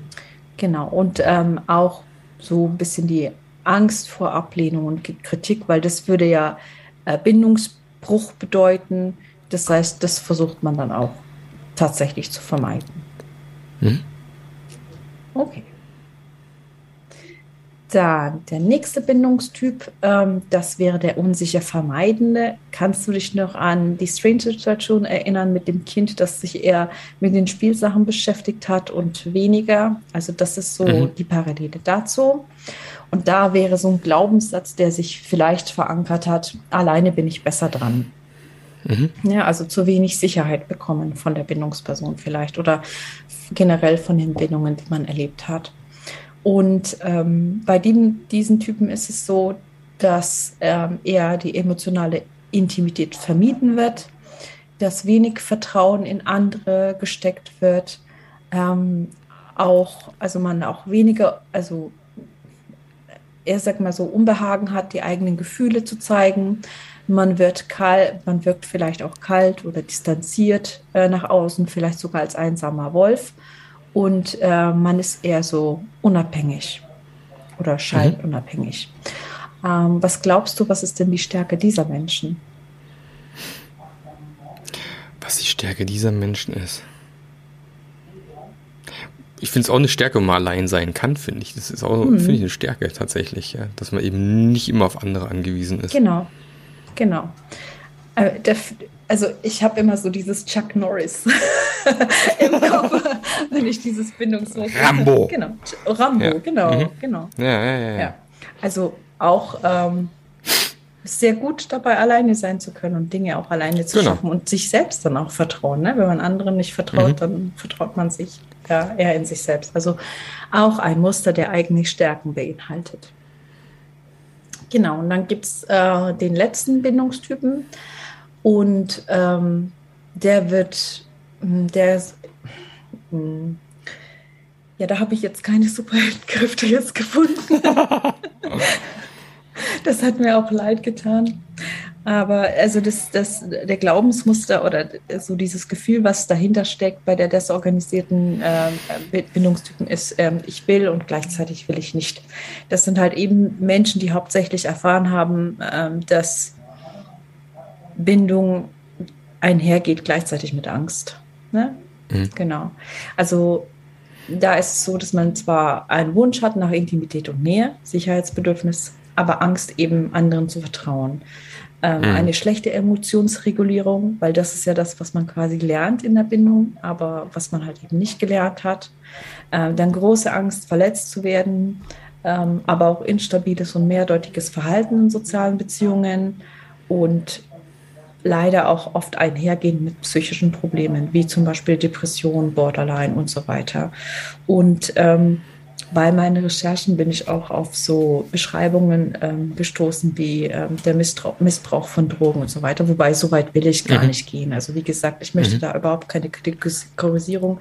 Genau. Und ähm, auch so ein bisschen die Angst vor Ablehnung und Kritik, weil das würde ja äh, Bindungsbruch bedeuten. Das heißt, das versucht man dann auch tatsächlich zu vermeiden. Hm? Okay. Dann der nächste Bindungstyp, ähm, das wäre der unsicher Vermeidende. Kannst du dich noch an die Strange-Situation erinnern mit dem Kind, das sich eher mit den Spielsachen beschäftigt hat und weniger? Also das ist so mhm. die Parallele dazu. Und da wäre so ein Glaubenssatz, der sich vielleicht verankert hat, alleine bin ich besser dran. Mhm. Ja, also zu wenig Sicherheit bekommen von der Bindungsperson vielleicht oder generell von den Bindungen, die man erlebt hat. Und ähm, bei dem, diesen Typen ist es so, dass ähm, eher die emotionale Intimität vermieden wird, dass wenig Vertrauen in andere gesteckt wird, ähm, auch, also man auch weniger, also er sagt mal so Unbehagen hat, die eigenen Gefühle zu zeigen. Man wird kalt, man wirkt vielleicht auch kalt oder distanziert äh, nach außen, vielleicht sogar als einsamer Wolf und äh, man ist eher so unabhängig oder scheint mhm. unabhängig. Ähm, was glaubst du, was ist denn die Stärke dieser Menschen? Was die Stärke dieser Menschen ist? Ich finde es auch eine Stärke, wenn man allein sein kann, finde ich. Das ist auch, mhm. finde ich, eine Stärke tatsächlich, ja? dass man eben nicht immer auf andere angewiesen ist. Genau, genau. Äh, also ich habe immer so dieses Chuck Norris im Kopf, wenn ich dieses Bindungslose. Rambo. Genau, Rambo, ja. genau, mhm. genau. Ja, ja, ja. Also auch ähm, sehr gut dabei, alleine sein zu können und Dinge auch alleine zu genau. schaffen und sich selbst dann auch vertrauen. Ne? Wenn man anderen nicht vertraut, mhm. dann vertraut man sich ja, eher in sich selbst. Also auch ein Muster, der eigentlich Stärken beinhaltet. Genau, und dann gibt es äh, den letzten Bindungstypen. Und ähm, der wird, hm, der ist, hm, ja, da habe ich jetzt keine Superheldenkräfte jetzt gefunden. das hat mir auch leid getan. Aber also das, das, der Glaubensmuster oder so dieses Gefühl, was dahinter steckt bei der desorganisierten äh, Bindungstypen ist, äh, ich will und gleichzeitig will ich nicht. Das sind halt eben Menschen, die hauptsächlich erfahren haben, äh, dass Bindung einhergeht gleichzeitig mit Angst. Ne? Mhm. Genau. Also da ist es so, dass man zwar einen Wunsch hat nach Intimität und Nähe, Sicherheitsbedürfnis, aber Angst eben anderen zu vertrauen. Ähm, mhm. Eine schlechte Emotionsregulierung, weil das ist ja das, was man quasi lernt in der Bindung, aber was man halt eben nicht gelernt hat. Ähm, dann große Angst, verletzt zu werden, ähm, aber auch instabiles und mehrdeutiges Verhalten in sozialen Beziehungen und leider auch oft einhergehen mit psychischen Problemen, wie zum Beispiel Depression, Borderline und so weiter. Und ähm, bei meinen Recherchen bin ich auch auf so Beschreibungen ähm, gestoßen wie ähm, der Missbrauch, Missbrauch, von Drogen und so weiter. Wobei so weit will ich gar mhm. nicht gehen. Also wie gesagt, ich möchte mhm. da überhaupt keine Kategorisierung,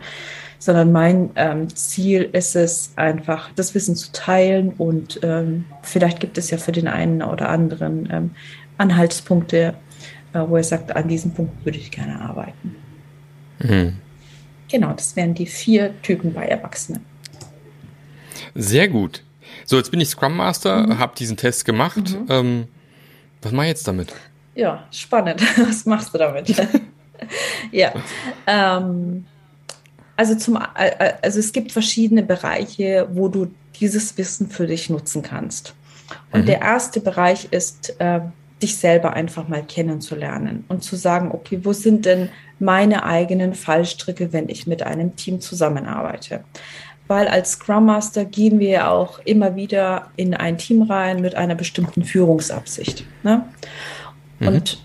sondern mein ähm, Ziel ist es einfach, das Wissen zu teilen und ähm, vielleicht gibt es ja für den einen oder anderen ähm, Anhaltspunkte, äh, wo er sagt, an diesem Punkt würde ich gerne arbeiten. Mhm. Genau, das wären die vier Typen bei Erwachsenen. Sehr gut. So, jetzt bin ich Scrum Master, mhm. habe diesen Test gemacht. Mhm. Ähm, was mache ich jetzt damit? Ja, spannend. Was machst du damit? ja. Ähm, also, zum, also es gibt verschiedene Bereiche, wo du dieses Wissen für dich nutzen kannst. Und mhm. der erste Bereich ist, äh, dich selber einfach mal kennenzulernen und zu sagen, okay, wo sind denn meine eigenen Fallstricke, wenn ich mit einem Team zusammenarbeite? Weil als Scrum Master gehen wir ja auch immer wieder in ein Team rein mit einer bestimmten Führungsabsicht. Ne? Mhm. Und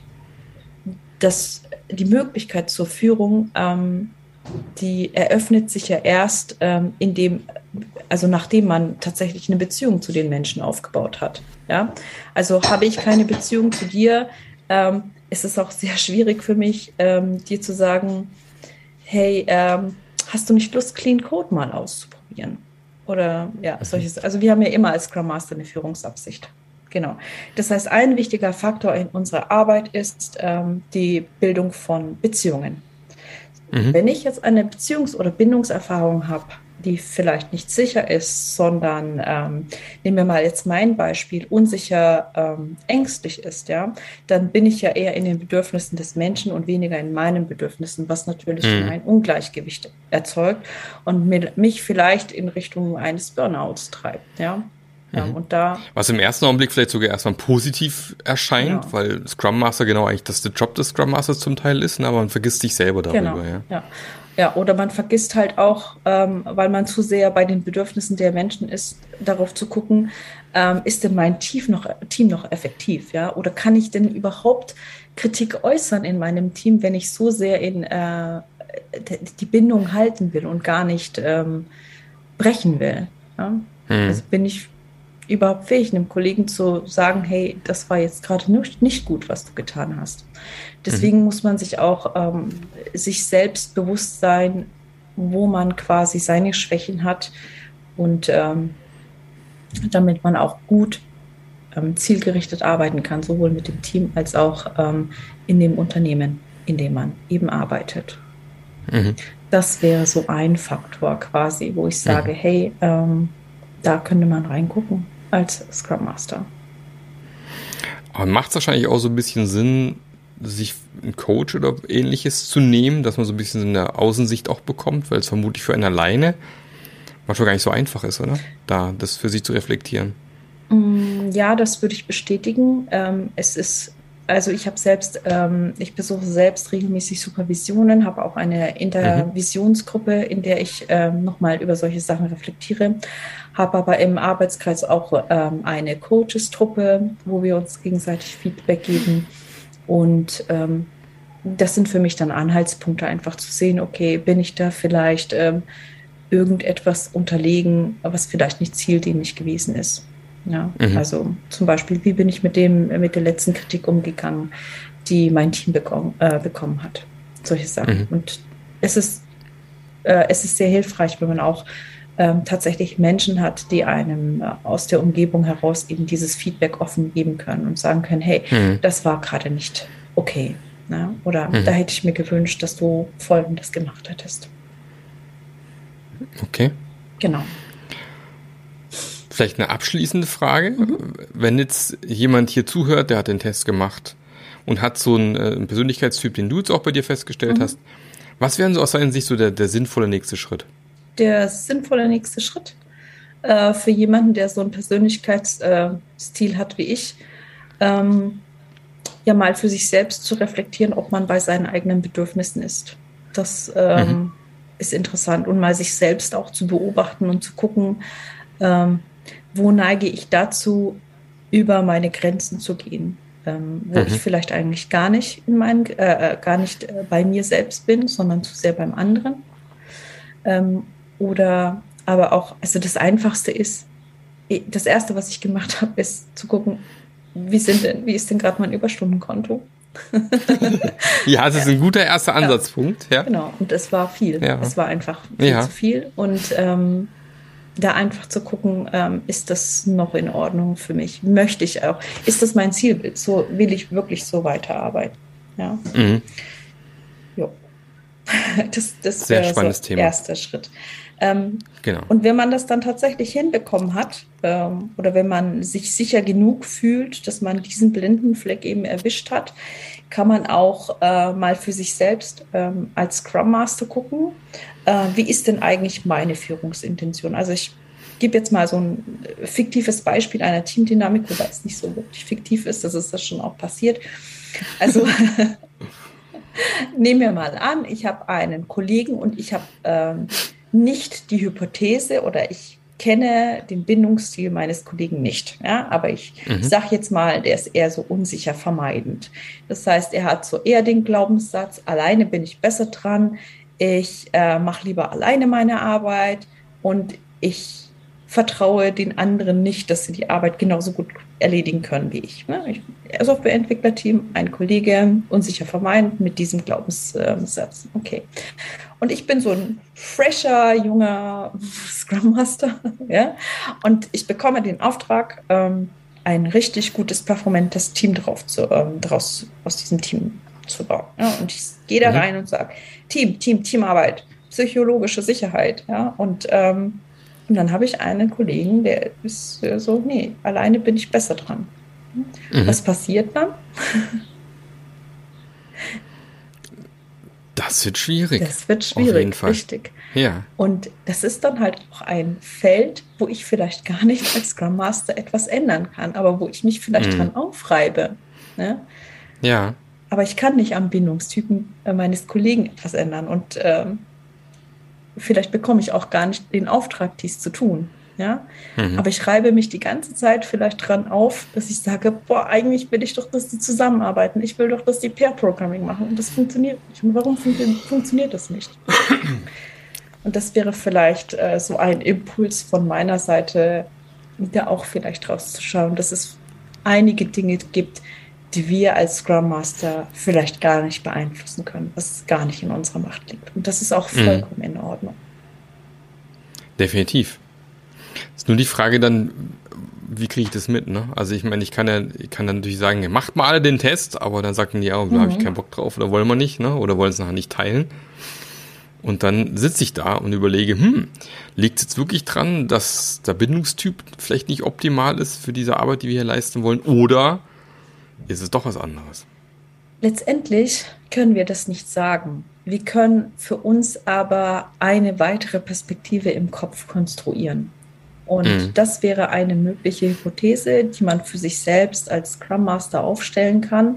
das, die Möglichkeit zur Führung, ähm, die eröffnet sich ja erst ähm, in dem, also nachdem man tatsächlich eine Beziehung zu den Menschen aufgebaut hat. Ja? Also habe ich keine Beziehung zu dir, ähm, ist es auch sehr schwierig für mich, ähm, dir zu sagen, hey, ähm, hast du nicht Lust, Clean Code mal auszuprobieren? Oder ja, solches. Also wir haben ja immer als Scrum Master eine Führungsabsicht. Genau. Das heißt, ein wichtiger Faktor in unserer Arbeit ist ähm, die Bildung von Beziehungen. Mhm. Wenn ich jetzt eine Beziehungs- oder Bindungserfahrung habe, die vielleicht nicht sicher ist, sondern ähm, nehmen wir mal jetzt mein Beispiel, unsicher, ähm, ängstlich ist, ja, dann bin ich ja eher in den Bedürfnissen des Menschen und weniger in meinen Bedürfnissen, was natürlich mhm. ein Ungleichgewicht erzeugt und mich vielleicht in Richtung eines Burnouts treibt, ja. Ja, mhm. und da Was im ersten Augenblick vielleicht sogar erstmal positiv erscheint, ja. weil Scrum Master genau eigentlich das der Job des Scrum Masters zum Teil ist, ne, aber man vergisst sich selber darüber. Genau. Ja. ja. Ja, oder man vergisst halt auch, ähm, weil man zu sehr bei den Bedürfnissen der Menschen ist, darauf zu gucken, ähm, ist denn mein Team noch, Team noch effektiv, ja? Oder kann ich denn überhaupt Kritik äußern in meinem Team, wenn ich so sehr in äh, die Bindung halten will und gar nicht ähm, brechen will? Ja? Hm. Also bin ich überhaupt fähig, einem Kollegen zu sagen, hey, das war jetzt gerade nicht, gut, was du getan hast. Deswegen mhm. muss man sich auch ähm, sich selbst bewusst sein, wo man quasi seine Schwächen hat und ähm, damit man auch gut ähm, zielgerichtet arbeiten kann, sowohl mit dem Team als auch ähm, in dem Unternehmen, in dem man eben arbeitet. Mhm. Das wäre so ein Faktor quasi, wo ich sage, mhm. hey, ähm, da könnte man reingucken als Scrum Master. Aber macht es wahrscheinlich auch so ein bisschen Sinn, sich einen Coach oder ähnliches zu nehmen, dass man so ein bisschen eine Außensicht auch bekommt, weil es vermutlich für einen alleine manchmal gar nicht so einfach ist, oder? Da das für sich zu reflektieren. Mm, ja, das würde ich bestätigen. Ähm, es ist, also ich habe selbst, ähm, ich besuche selbst regelmäßig Supervisionen, habe auch eine Intervisionsgruppe, in der ich ähm, nochmal über solche Sachen reflektiere habe aber im Arbeitskreis auch ähm, eine Coaches-Truppe, wo wir uns gegenseitig Feedback geben. Und ähm, das sind für mich dann Anhaltspunkte, einfach zu sehen, okay, bin ich da vielleicht ähm, irgendetwas unterlegen, was vielleicht nicht zieldienlich gewesen ist. Ja, mhm. also zum Beispiel, wie bin ich mit dem, mit der letzten Kritik umgegangen, die mein Team bekommen, äh, bekommen hat. Solche Sachen. Mhm. Und es ist, äh, es ist sehr hilfreich, wenn man auch ähm, tatsächlich Menschen hat, die einem äh, aus der Umgebung heraus eben dieses Feedback offen geben können und sagen können, hey, mhm. das war gerade nicht okay. Ne? Oder mhm. da hätte ich mir gewünscht, dass du Folgendes gemacht hättest. Okay. Genau. Vielleicht eine abschließende Frage. Mhm. Wenn jetzt jemand hier zuhört, der hat den Test gemacht und hat so einen, äh, einen Persönlichkeitstyp, den du jetzt auch bei dir festgestellt mhm. hast, was wäre so aus deiner Sicht so der, der sinnvolle nächste Schritt? der sinnvolle nächste Schritt? äh, für jemanden, der so einen Persönlichkeitsstil hat wie ich, ähm, ja mal für sich selbst zu reflektieren, ob man bei seinen eigenen Bedürfnissen ist. Das ähm, mhm. ist interessant und mal sich selbst auch zu beobachten und zu gucken, ähm, wo neige ich dazu, über meine Grenzen zu gehen, ähm, wo mhm. ich vielleicht eigentlich gar nicht in meinen, äh, äh, gar nicht äh, bei mir selbst bin, sondern zu sehr beim anderen. Ähm, oder aber auch, also das Einfachste ist, das erste, was ich gemacht habe, ist zu gucken, wie sind denn, wie ist denn gerade mein Überstundenkonto? ja, das ist ein guter erster Ansatzpunkt. Ja. Genau, und es war viel. Ja. Es war einfach viel ja. zu viel. Und ähm, da einfach zu gucken, ähm, ist das noch in Ordnung für mich? Möchte ich auch? Ist das mein Zielbild? So will ich wirklich so weiterarbeiten? Ja. Mhm. Jo. Das, das Sehr spannendes so Thema. Erster Schritt. Ähm, genau. Und wenn man das dann tatsächlich hinbekommen hat, ähm, oder wenn man sich sicher genug fühlt, dass man diesen blinden Fleck eben erwischt hat, kann man auch äh, mal für sich selbst ähm, als Scrum Master gucken, äh, wie ist denn eigentlich meine Führungsintention? Also ich gebe jetzt mal so ein fiktives Beispiel einer Teamdynamik, wobei es nicht so wirklich fiktiv ist, das ist das schon auch passiert. Also nehmen wir mal an, ich habe einen Kollegen und ich habe ähm, nicht die Hypothese oder ich kenne den Bindungsstil meines Kollegen nicht. Ja, aber ich mhm. sage jetzt mal, der ist eher so unsicher vermeidend. Das heißt, er hat so eher den Glaubenssatz, alleine bin ich besser dran, ich äh, mache lieber alleine meine Arbeit und ich vertraue den anderen nicht, dass sie die Arbeit genauso gut erledigen können wie ich. Ne? ich Softwareentwicklerteam, ein Kollege, unsicher vermeint mit diesem Glaubenssatz. Okay. Und ich bin so ein fresher, junger Scrum Master, ja, und ich bekomme den Auftrag, ähm, ein richtig gutes, performantes Team drauf zu, ähm, draus, aus diesem Team zu bauen. Ja, und ich gehe da mhm. rein und sage, Team, Team, Teamarbeit, psychologische Sicherheit, ja, und ähm, und dann habe ich einen Kollegen, der ist so, nee, alleine bin ich besser dran. Mhm. Was passiert dann? Das wird schwierig. Das wird schwierig, richtig. Ja. Und das ist dann halt auch ein Feld, wo ich vielleicht gar nicht als Scrum Master etwas ändern kann, aber wo ich mich vielleicht mhm. dran aufreibe. Ne? Ja. Aber ich kann nicht am Bindungstypen äh, meines Kollegen etwas ändern. Und ähm, vielleicht bekomme ich auch gar nicht den Auftrag, dies zu tun. Ja? Mhm. Aber ich reibe mich die ganze Zeit vielleicht dran auf, dass ich sage, boah, eigentlich will ich doch, dass die zusammenarbeiten. Ich will doch, dass die Pair-Programming machen. Und das funktioniert nicht. Und warum fun funktioniert das nicht? Und das wäre vielleicht äh, so ein Impuls von meiner Seite, da auch vielleicht rauszuschauen, dass es einige Dinge gibt, die wir als Scrum Master vielleicht gar nicht beeinflussen können, was gar nicht in unserer Macht liegt. Und das ist auch mhm. vollkommen mhm. in Ordnung. Definitiv. Ist nur die Frage dann, wie kriege ich das mit, ne? Also ich meine, ich kann ja, ich kann dann natürlich sagen, macht mal alle den Test, aber dann sagten die, ja, da mhm. habe ich keinen Bock drauf oder wollen wir nicht, ne? Oder wollen es nachher nicht teilen. Und dann sitze ich da und überlege, hm, liegt es jetzt wirklich dran, dass der Bindungstyp vielleicht nicht optimal ist für diese Arbeit, die wir hier leisten wollen? Oder ist es doch was anderes. Letztendlich können wir das nicht sagen. Wir können für uns aber eine weitere Perspektive im Kopf konstruieren. Und mhm. das wäre eine mögliche Hypothese, die man für sich selbst als Scrum Master aufstellen kann.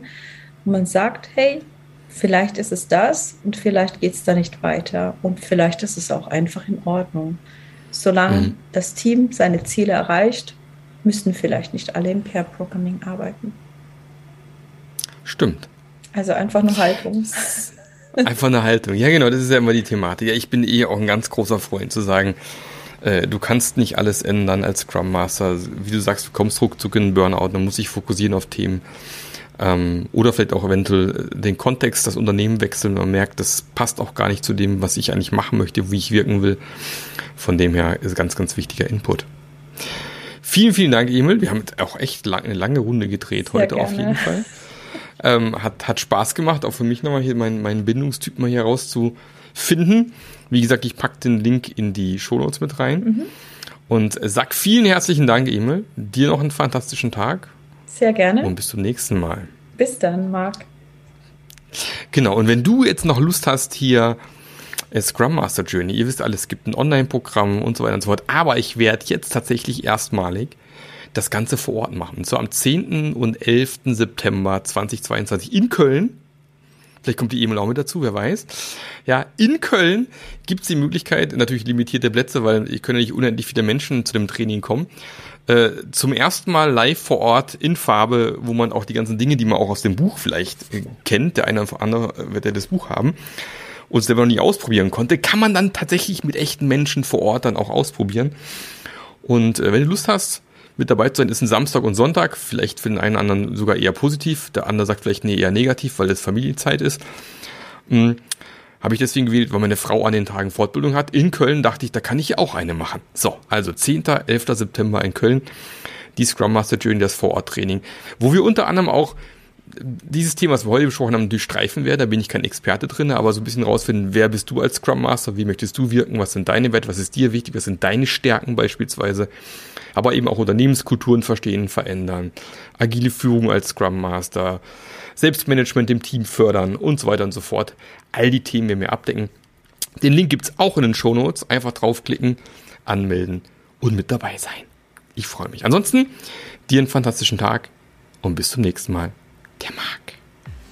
Und man sagt, hey, vielleicht ist es das und vielleicht geht es da nicht weiter. Und vielleicht ist es auch einfach in Ordnung. Solange mhm. das Team seine Ziele erreicht, müssen vielleicht nicht alle im Pair-Programming arbeiten. Stimmt. Also einfach eine Haltung. Einfach eine Haltung. Ja, genau, das ist ja immer die Thematik. Ja, ich bin eh auch ein ganz großer Freund zu sagen, äh, du kannst nicht alles ändern als Scrum Master. Wie du sagst, du kommst ruckzuck in einen Burnout, dann muss ich fokussieren auf Themen. Ähm, oder vielleicht auch eventuell den Kontext, das Unternehmen wechseln. Man merkt, das passt auch gar nicht zu dem, was ich eigentlich machen möchte, wie ich wirken will. Von dem her ist ganz, ganz wichtiger Input. Vielen, vielen Dank, Emil. Wir haben auch echt lang, eine lange Runde gedreht Sehr heute gerne. auf jeden Fall. Ähm, hat, hat Spaß gemacht, auch für mich nochmal hier meinen, meinen Bindungstyp mal hier rauszufinden. Wie gesagt, ich packe den Link in die Shownotes mit rein. Mhm. Und sag vielen herzlichen Dank, Emil. Dir noch einen fantastischen Tag. Sehr gerne. Und bis zum nächsten Mal. Bis dann, Marc. Genau, und wenn du jetzt noch Lust hast, hier Scrum Master Journey. Ihr wisst alles, es gibt ein Online-Programm und so weiter und so fort. Aber ich werde jetzt tatsächlich erstmalig das Ganze vor Ort machen. Und zwar am 10. und 11. September 2022 in Köln. Vielleicht kommt die E-Mail auch mit dazu, wer weiß. Ja, in Köln gibt es die Möglichkeit, natürlich limitierte Plätze, weil ich können ja nicht unendlich viele Menschen zu dem Training kommen. Äh, zum ersten Mal live vor Ort in Farbe, wo man auch die ganzen Dinge, die man auch aus dem Buch vielleicht äh, kennt, der eine oder andere wird ja das Buch haben, und selber noch nie ausprobieren konnte, kann man dann tatsächlich mit echten Menschen vor Ort dann auch ausprobieren. Und äh, wenn du Lust hast, mit dabei zu sein, ist ein Samstag und Sonntag, vielleicht für den einen anderen sogar eher positiv, der andere sagt vielleicht nee, eher negativ, weil es Familienzeit ist. Hm, habe ich deswegen gewählt, weil meine Frau an den Tagen Fortbildung hat. In Köln dachte ich, da kann ich ja auch eine machen. So, also 10. 11. September in Köln, die Scrum Master Journey, das Vororttraining, wo wir unter anderem auch dieses Thema, was wir heute besprochen haben, durchstreifen werde. Da bin ich kein Experte drin, aber so ein bisschen rausfinden, wer bist du als Scrum Master, wie möchtest du wirken, was sind deine Werte, was ist dir wichtig, was sind deine Stärken beispielsweise. Aber eben auch Unternehmenskulturen verstehen, verändern, agile Führung als Scrum Master, Selbstmanagement im Team fördern und so weiter und so fort. All die Themen werden wir abdecken. Den Link gibt's auch in den Show Notes. Einfach draufklicken, anmelden und mit dabei sein. Ich freue mich. Ansonsten dir einen fantastischen Tag und bis zum nächsten Mal der mag.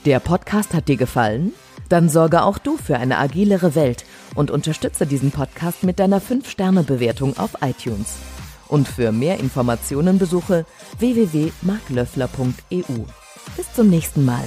Der Podcast hat dir gefallen? Dann sorge auch du für eine agilere Welt und unterstütze diesen Podcast mit deiner 5-Sterne-Bewertung auf iTunes. Und für mehr Informationen besuche www.marklöffler.eu. Bis zum nächsten Mal.